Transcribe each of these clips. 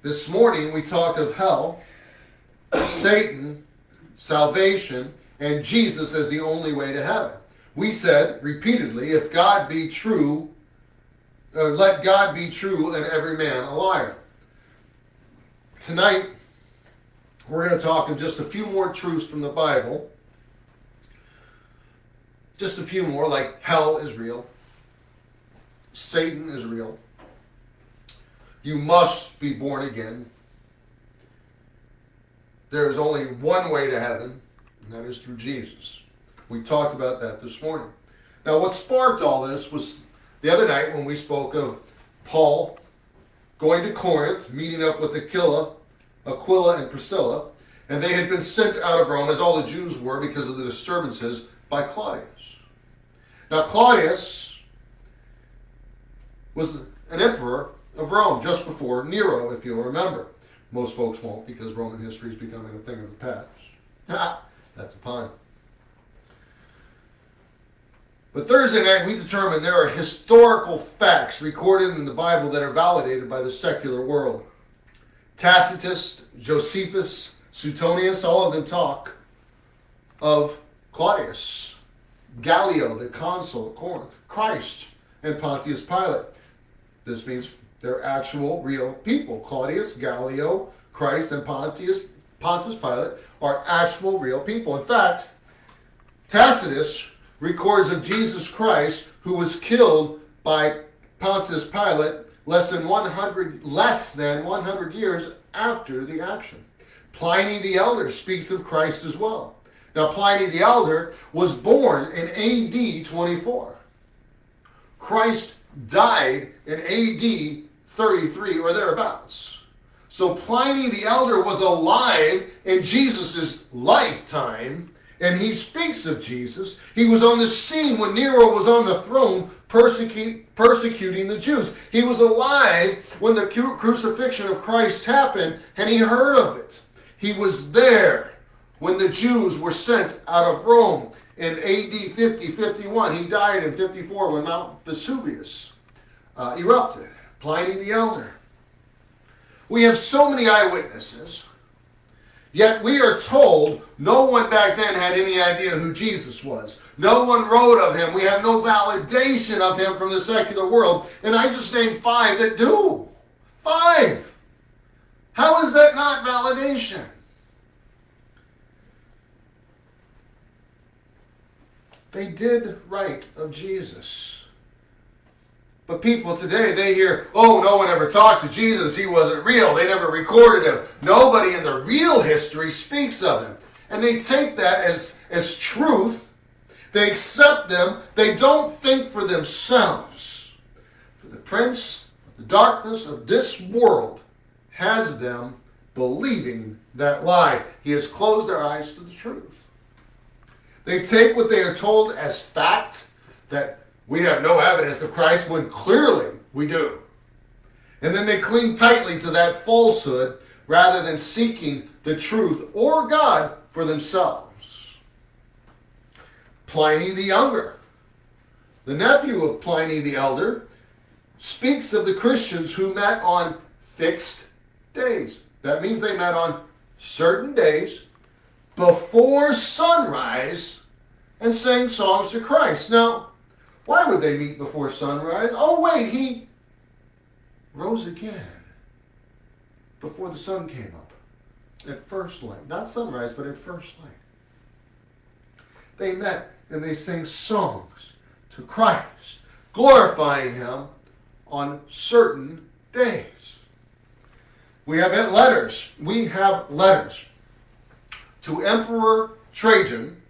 This morning we talked of hell, Satan, salvation, and Jesus as the only way to heaven. We said repeatedly, if God be true, uh, let God be true and every man a liar. Tonight, we're going to talk of just a few more truths from the Bible. Just a few more, like hell is real, Satan is real, you must be born again. There is only one way to heaven, and that is through Jesus. We talked about that this morning. Now, what sparked all this was the other night when we spoke of Paul going to Corinth, meeting up with Aquila, Aquila and Priscilla, and they had been sent out of Rome, as all the Jews were, because of the disturbances by Claudius. Now, Claudius was an emperor of Rome just before Nero, if you'll remember. Most folks won't because Roman history is becoming a thing of the past. That's a pun. But Thursday night, we determined there are historical facts recorded in the Bible that are validated by the secular world. Tacitus, Josephus, Suetonius, all of them talk of Claudius, Gallio, the consul of Corinth, Christ, and Pontius Pilate. This means they're actual, real people. Claudius, Gallio, Christ, and Pontius, Pontius Pilate are actual, real people. In fact, Tacitus records of Jesus Christ who was killed by Pontius Pilate less than 100 less than 100 years after the action. Pliny the Elder speaks of Christ as well. Now Pliny the Elder was born in AD 24. Christ died in AD 33 or thereabouts. So Pliny the Elder was alive in Jesus' lifetime and he speaks of Jesus. He was on the scene when Nero was on the throne persecute, persecuting the Jews. He was alive when the crucifixion of Christ happened, and he heard of it. He was there when the Jews were sent out of Rome in AD 50 51. He died in 54 when Mount Vesuvius uh, erupted. Pliny the Elder. We have so many eyewitnesses Yet we are told no one back then had any idea who Jesus was. No one wrote of him. We have no validation of him from the secular world. And I just named five that do. Five. How is that not validation? They did write of Jesus. But people today, they hear, oh, no one ever talked to Jesus. He wasn't real. They never recorded him. Nobody in the real history speaks of him. And they take that as, as truth. They accept them. They don't think for themselves. For the prince of the darkness of this world has them believing that lie. He has closed their eyes to the truth. They take what they are told as fact that we have no evidence of Christ when clearly we do. And then they cling tightly to that falsehood rather than seeking the truth or God for themselves. Pliny the Younger, the nephew of Pliny the Elder, speaks of the Christians who met on fixed days. That means they met on certain days before sunrise and sang songs to Christ. Now, why would they meet before sunrise? Oh, wait, he rose again before the sun came up at first light. Not sunrise, but at first light. They met and they sang songs to Christ, glorifying him on certain days. We have letters. We have letters to Emperor Trajan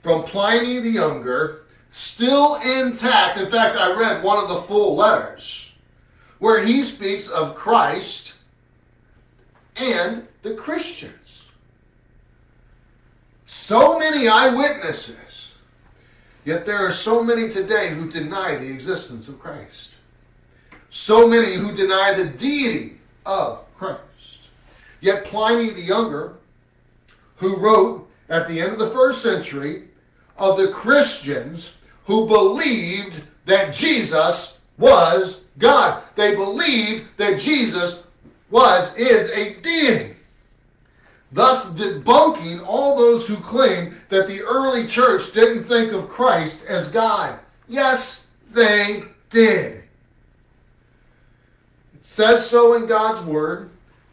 from Pliny the Younger still intact. In fact, I read one of the full letters where he speaks of Christ and the Christians. So many eyewitnesses, yet there are so many today who deny the existence of Christ. So many who deny the deity of Christ. Yet Pliny the Younger, who wrote at the end of the first century of the Christians who believed that Jesus was God. They believed that Jesus was, is a deity. Thus debunking all those who claim that the early church didn't think of Christ as God. Yes, they did. It says so in God's Word.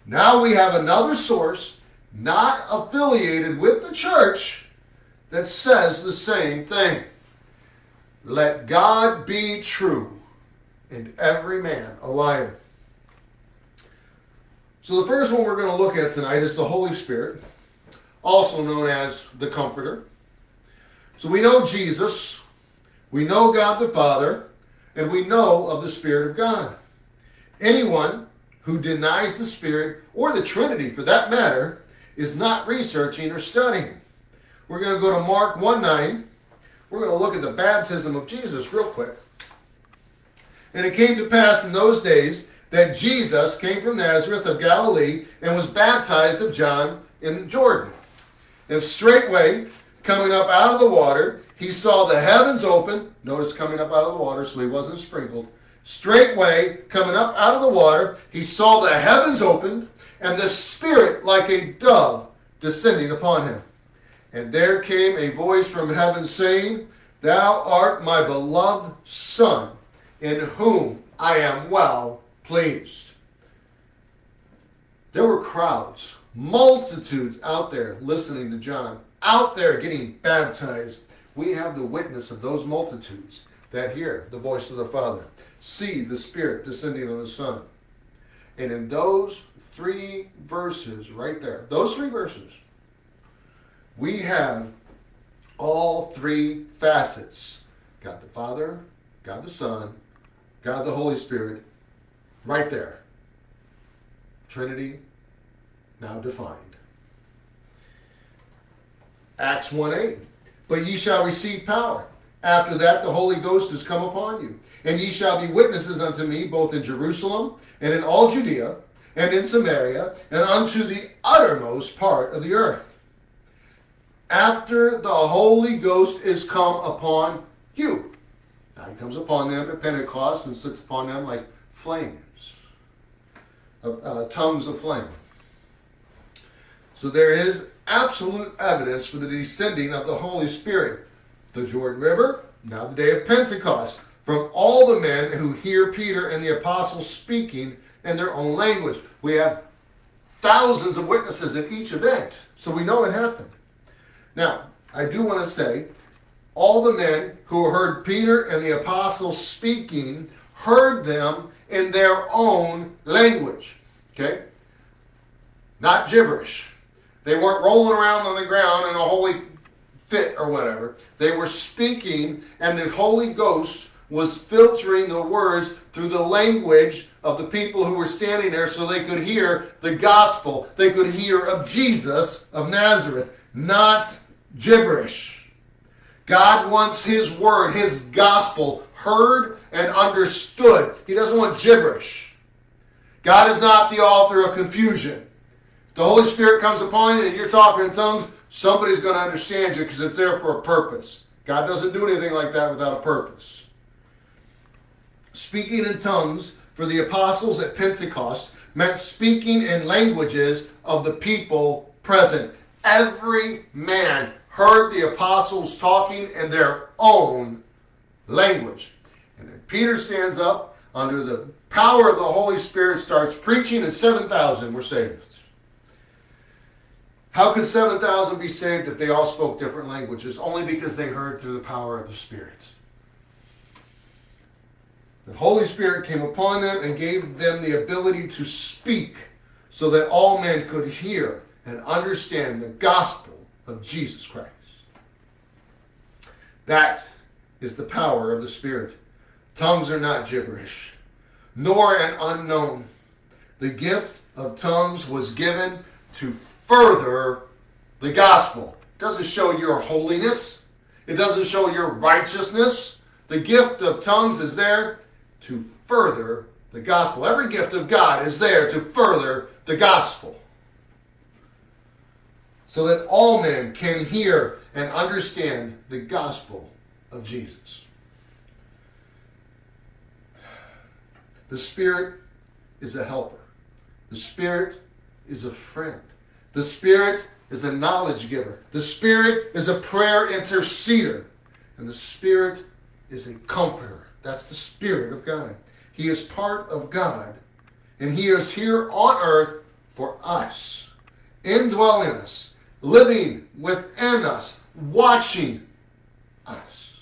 Now we have another source, not affiliated with the church, that says the same thing. Let God be true and every man a liar. So the first one we're going to look at tonight is the Holy Spirit, also known as the Comforter. So we know Jesus, we know God the Father, and we know of the Spirit of God. Anyone who denies the Spirit, or the Trinity for that matter, is not researching or studying. We're going to go to Mark 1 9. We're going to look at the baptism of Jesus real quick. And it came to pass in those days that Jesus came from Nazareth of Galilee and was baptized of John in Jordan. And straightway, coming up out of the water, he saw the heavens open. Notice coming up out of the water, so he wasn't sprinkled. Straightway, coming up out of the water, he saw the heavens opened, and the Spirit like a dove descending upon him. And there came a voice from heaven saying, Thou art my beloved Son, in whom I am well pleased. There were crowds, multitudes out there listening to John, out there getting baptized. We have the witness of those multitudes that hear the voice of the Father, see the Spirit descending on the Son. And in those three verses right there, those three verses, we have all three facets God the Father, God the Son, God the Holy Spirit, right there. Trinity now defined. Acts 1 8. But ye shall receive power. After that, the Holy Ghost is come upon you. And ye shall be witnesses unto me both in Jerusalem and in all Judea and in Samaria and unto the uttermost part of the earth. After the Holy Ghost is come upon you. Now he comes upon them at Pentecost and sits upon them like flames, uh, tongues of flame. So there is absolute evidence for the descending of the Holy Spirit. The Jordan River, now the day of Pentecost, from all the men who hear Peter and the apostles speaking in their own language. We have thousands of witnesses at each event, so we know it happened. Now, I do want to say, all the men who heard Peter and the apostles speaking heard them in their own language. Okay? Not gibberish. They weren't rolling around on the ground in a holy fit or whatever. They were speaking, and the Holy Ghost was filtering the words through the language of the people who were standing there so they could hear the gospel. They could hear of Jesus of Nazareth, not gibberish. God wants His word, His gospel, heard and understood. He doesn't want gibberish. God is not the author of confusion. The Holy Spirit comes upon you and you're talking in tongues, somebody's going to understand you because it's there for a purpose. God doesn't do anything like that without a purpose. Speaking in tongues for the apostles at Pentecost meant speaking in languages of the people present. Every man heard the apostles talking in their own language. And then Peter stands up under the power of the Holy Spirit, starts preaching, and 7,000 were saved. How could 7,000 be saved if they all spoke different languages? Only because they heard through the power of the Spirit. The Holy Spirit came upon them and gave them the ability to speak so that all men could hear and understand the gospel of Jesus Christ. That is the power of the Spirit. Tongues are not gibberish, nor an unknown. The gift of tongues was given to further the gospel. It doesn't show your holiness, it doesn't show your righteousness. The gift of tongues is there to further the gospel. Every gift of God is there to further the gospel. So that all men can hear and understand the gospel of Jesus. The Spirit is a helper. The Spirit is a friend. The Spirit is a knowledge giver. The Spirit is a prayer interceder. And the Spirit is a comforter. That's the Spirit of God. He is part of God. And He is here on earth for us, indwelling us, living within us, watching us.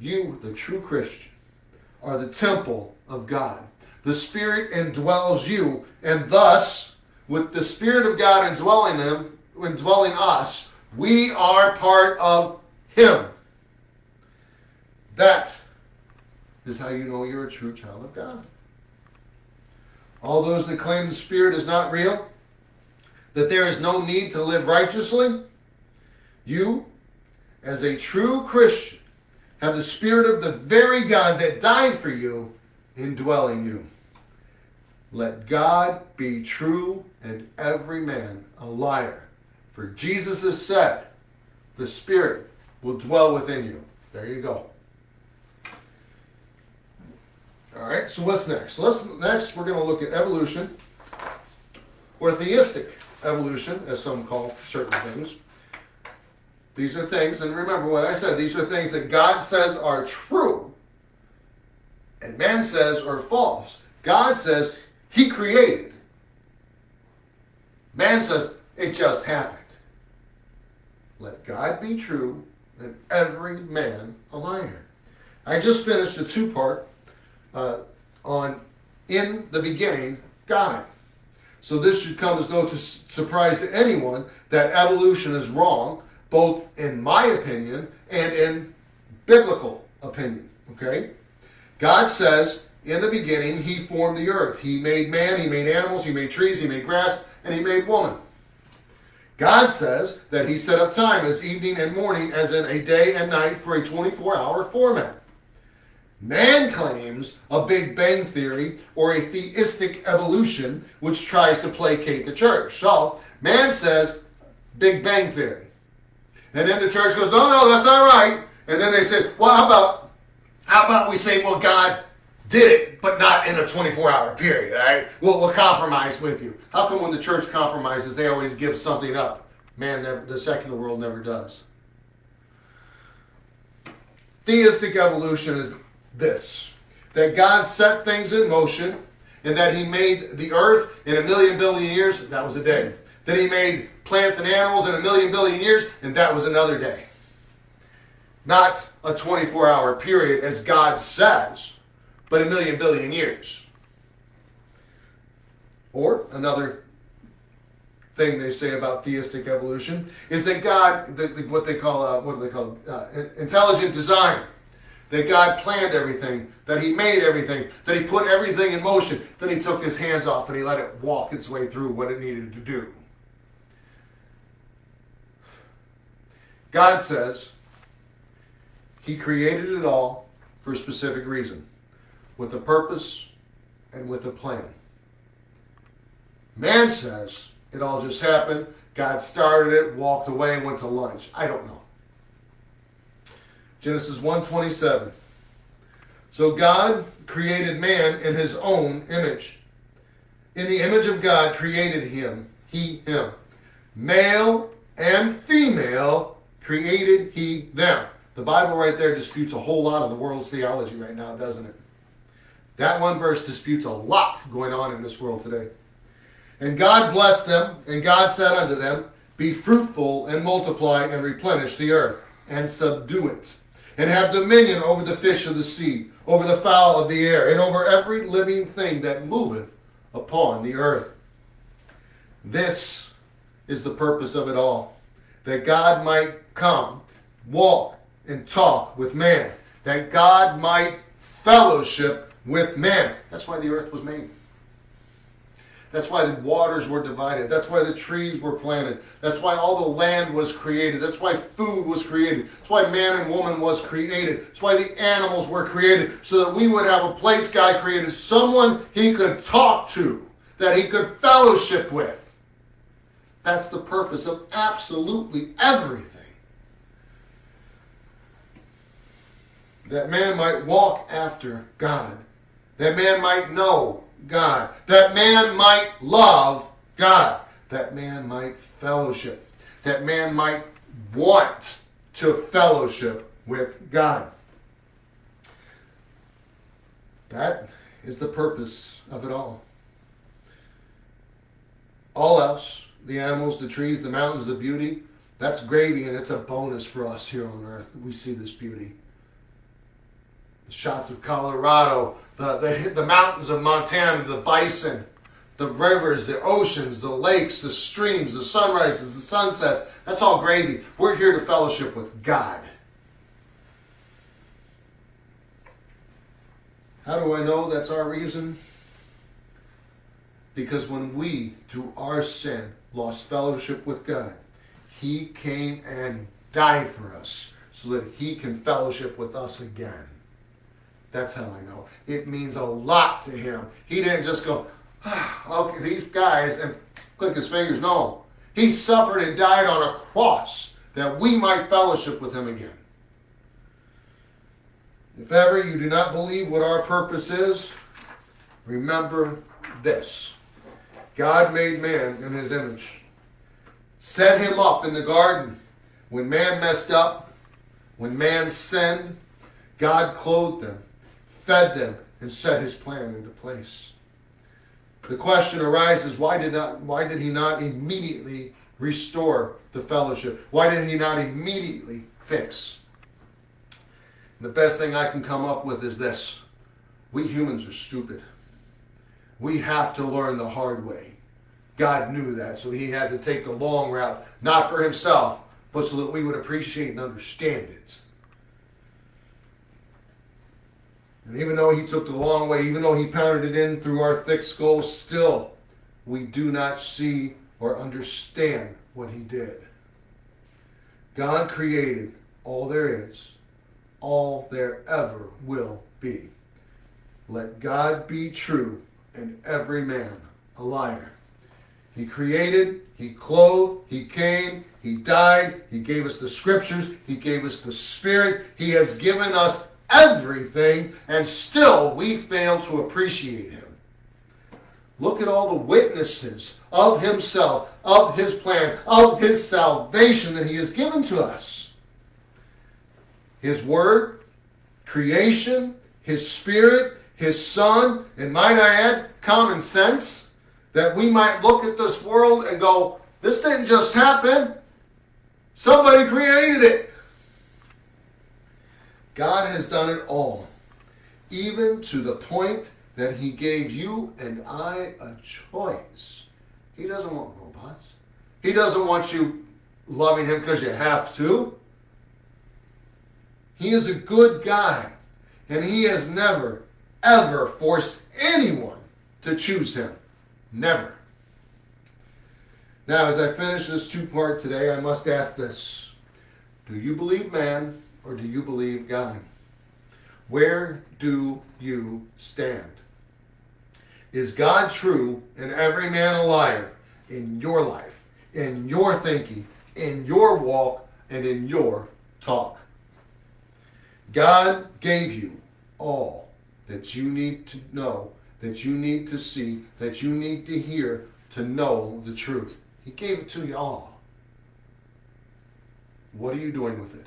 You, the true Christian, are the temple of God. The Spirit indwells you, and thus, with the Spirit of God indwelling them, indwelling us, we are part of Him. That is how you know you're a true child of God. All those that claim the Spirit is not real, that there is no need to live righteously, you, as a true Christian, have the Spirit of the very God that died for you indwelling you. Let God be true and every man a liar. For Jesus has said, the Spirit will dwell within you. There you go. All right, so what's next? Let's, next, we're going to look at evolution, or theistic evolution, as some call certain things. These are things, and remember what I said, these are things that God says are true, and man says are false. God says he created. Man says it just happened. Let God be true, and every man a liar. I just finished a two part uh, on in the beginning, God. So this should come as no to surprise to anyone that evolution is wrong, both in my opinion and in biblical opinion. Okay? God says in the beginning he formed the earth. He made man, he made animals, he made trees, he made grass, and he made woman. God says that he set up time as evening and morning, as in a day and night for a 24 hour format. Man claims a Big Bang Theory or a theistic evolution which tries to placate the church. So, man says Big Bang Theory. And then the church goes, no, no, that's not right. And then they say, well, how about, how about we say, well, God did it, but not in a 24-hour period, all right? We'll, we'll compromise with you. How come when the church compromises, they always give something up? Man, never, the secular world never does. Theistic evolution is this that God set things in motion and that He made the earth in a million billion years, that was a day. That He made plants and animals in a million billion years, and that was another day. Not a 24 hour period as God says, but a million billion years. Or another thing they say about theistic evolution is that God, the, the, what they call, uh, what do they call, uh, intelligent design that God planned everything, that He made everything, that He put everything in motion, then He took His hands off and He let it walk its way through what it needed to do. God says He created it all for a specific reason, with a purpose and with a plan. Man says it all just happened. God started it, walked away, and went to lunch. I don't know. Genesis 1:27. So God created man in his own image. In the image of God created him, he him. Male and female created he them. The Bible right there disputes a whole lot of the world's theology right now, doesn't it? That one verse disputes a lot going on in this world today. And God blessed them, and God said unto them, Be fruitful and multiply and replenish the earth and subdue it and have dominion over the fish of the sea, over the fowl of the air, and over every living thing that moveth upon the earth. This is the purpose of it all that God might come, walk, and talk with man, that God might fellowship with man. That's why the earth was made. That's why the waters were divided. That's why the trees were planted. That's why all the land was created. That's why food was created. That's why man and woman was created. That's why the animals were created. So that we would have a place God created, someone he could talk to, that he could fellowship with. That's the purpose of absolutely everything. That man might walk after God. That man might know God, that man might love God, that man might fellowship, that man might want to fellowship with God. That is the purpose of it all. All else, the animals, the trees, the mountains, the beauty, that's gravy and it's a bonus for us here on earth. We see this beauty. Shots of Colorado, the, the, the mountains of Montana, the bison, the rivers, the oceans, the lakes, the streams, the sunrises, the sunsets. That's all gravy. We're here to fellowship with God. How do I know that's our reason? Because when we, through our sin, lost fellowship with God, He came and died for us so that He can fellowship with us again. That's how I know. It means a lot to Him. He didn't just go, ah, okay, these guys, and click His fingers. No. He suffered and died on a cross that we might fellowship with Him again. If ever you do not believe what our purpose is, remember this God made man in his image, set him up in the garden. When man messed up, when man sinned, God clothed them, fed them, and set his plan into place. The question arises why did, not, why did he not immediately restore the fellowship? Why did he not immediately fix the best thing I can come up with is this we humans are stupid. We have to learn the hard way. God knew that, so he had to take the long route, not for himself, but so that we would appreciate and understand it. And even though he took the long way, even though he pounded it in through our thick skulls, still we do not see or understand what he did. God created all there is all there ever will be. Let God be true and every man a liar. He created, He clothed, He came, He died, He gave us the scriptures, He gave us the Spirit, He has given us everything, and still we fail to appreciate Him. Look at all the witnesses of Himself, of His plan, of His salvation that He has given to us. His Word, creation, His Spirit, His Son, and might I add, common sense, that we might look at this world and go, this didn't just happen. Somebody created it. Has done it all, even to the point that He gave you and I a choice. He doesn't want robots. He doesn't want you loving Him because you have to. He is a good guy, and he has never, ever forced anyone to choose him. Never. Now, as I finish this two part today, I must ask this Do you believe man or do you believe God? Where do you stand? Is God true and every man a liar in your life, in your thinking, in your walk, and in your talk? God gave you all that you need to know, that you need to see, that you need to hear to know the truth. He gave it to you all. What are you doing with it?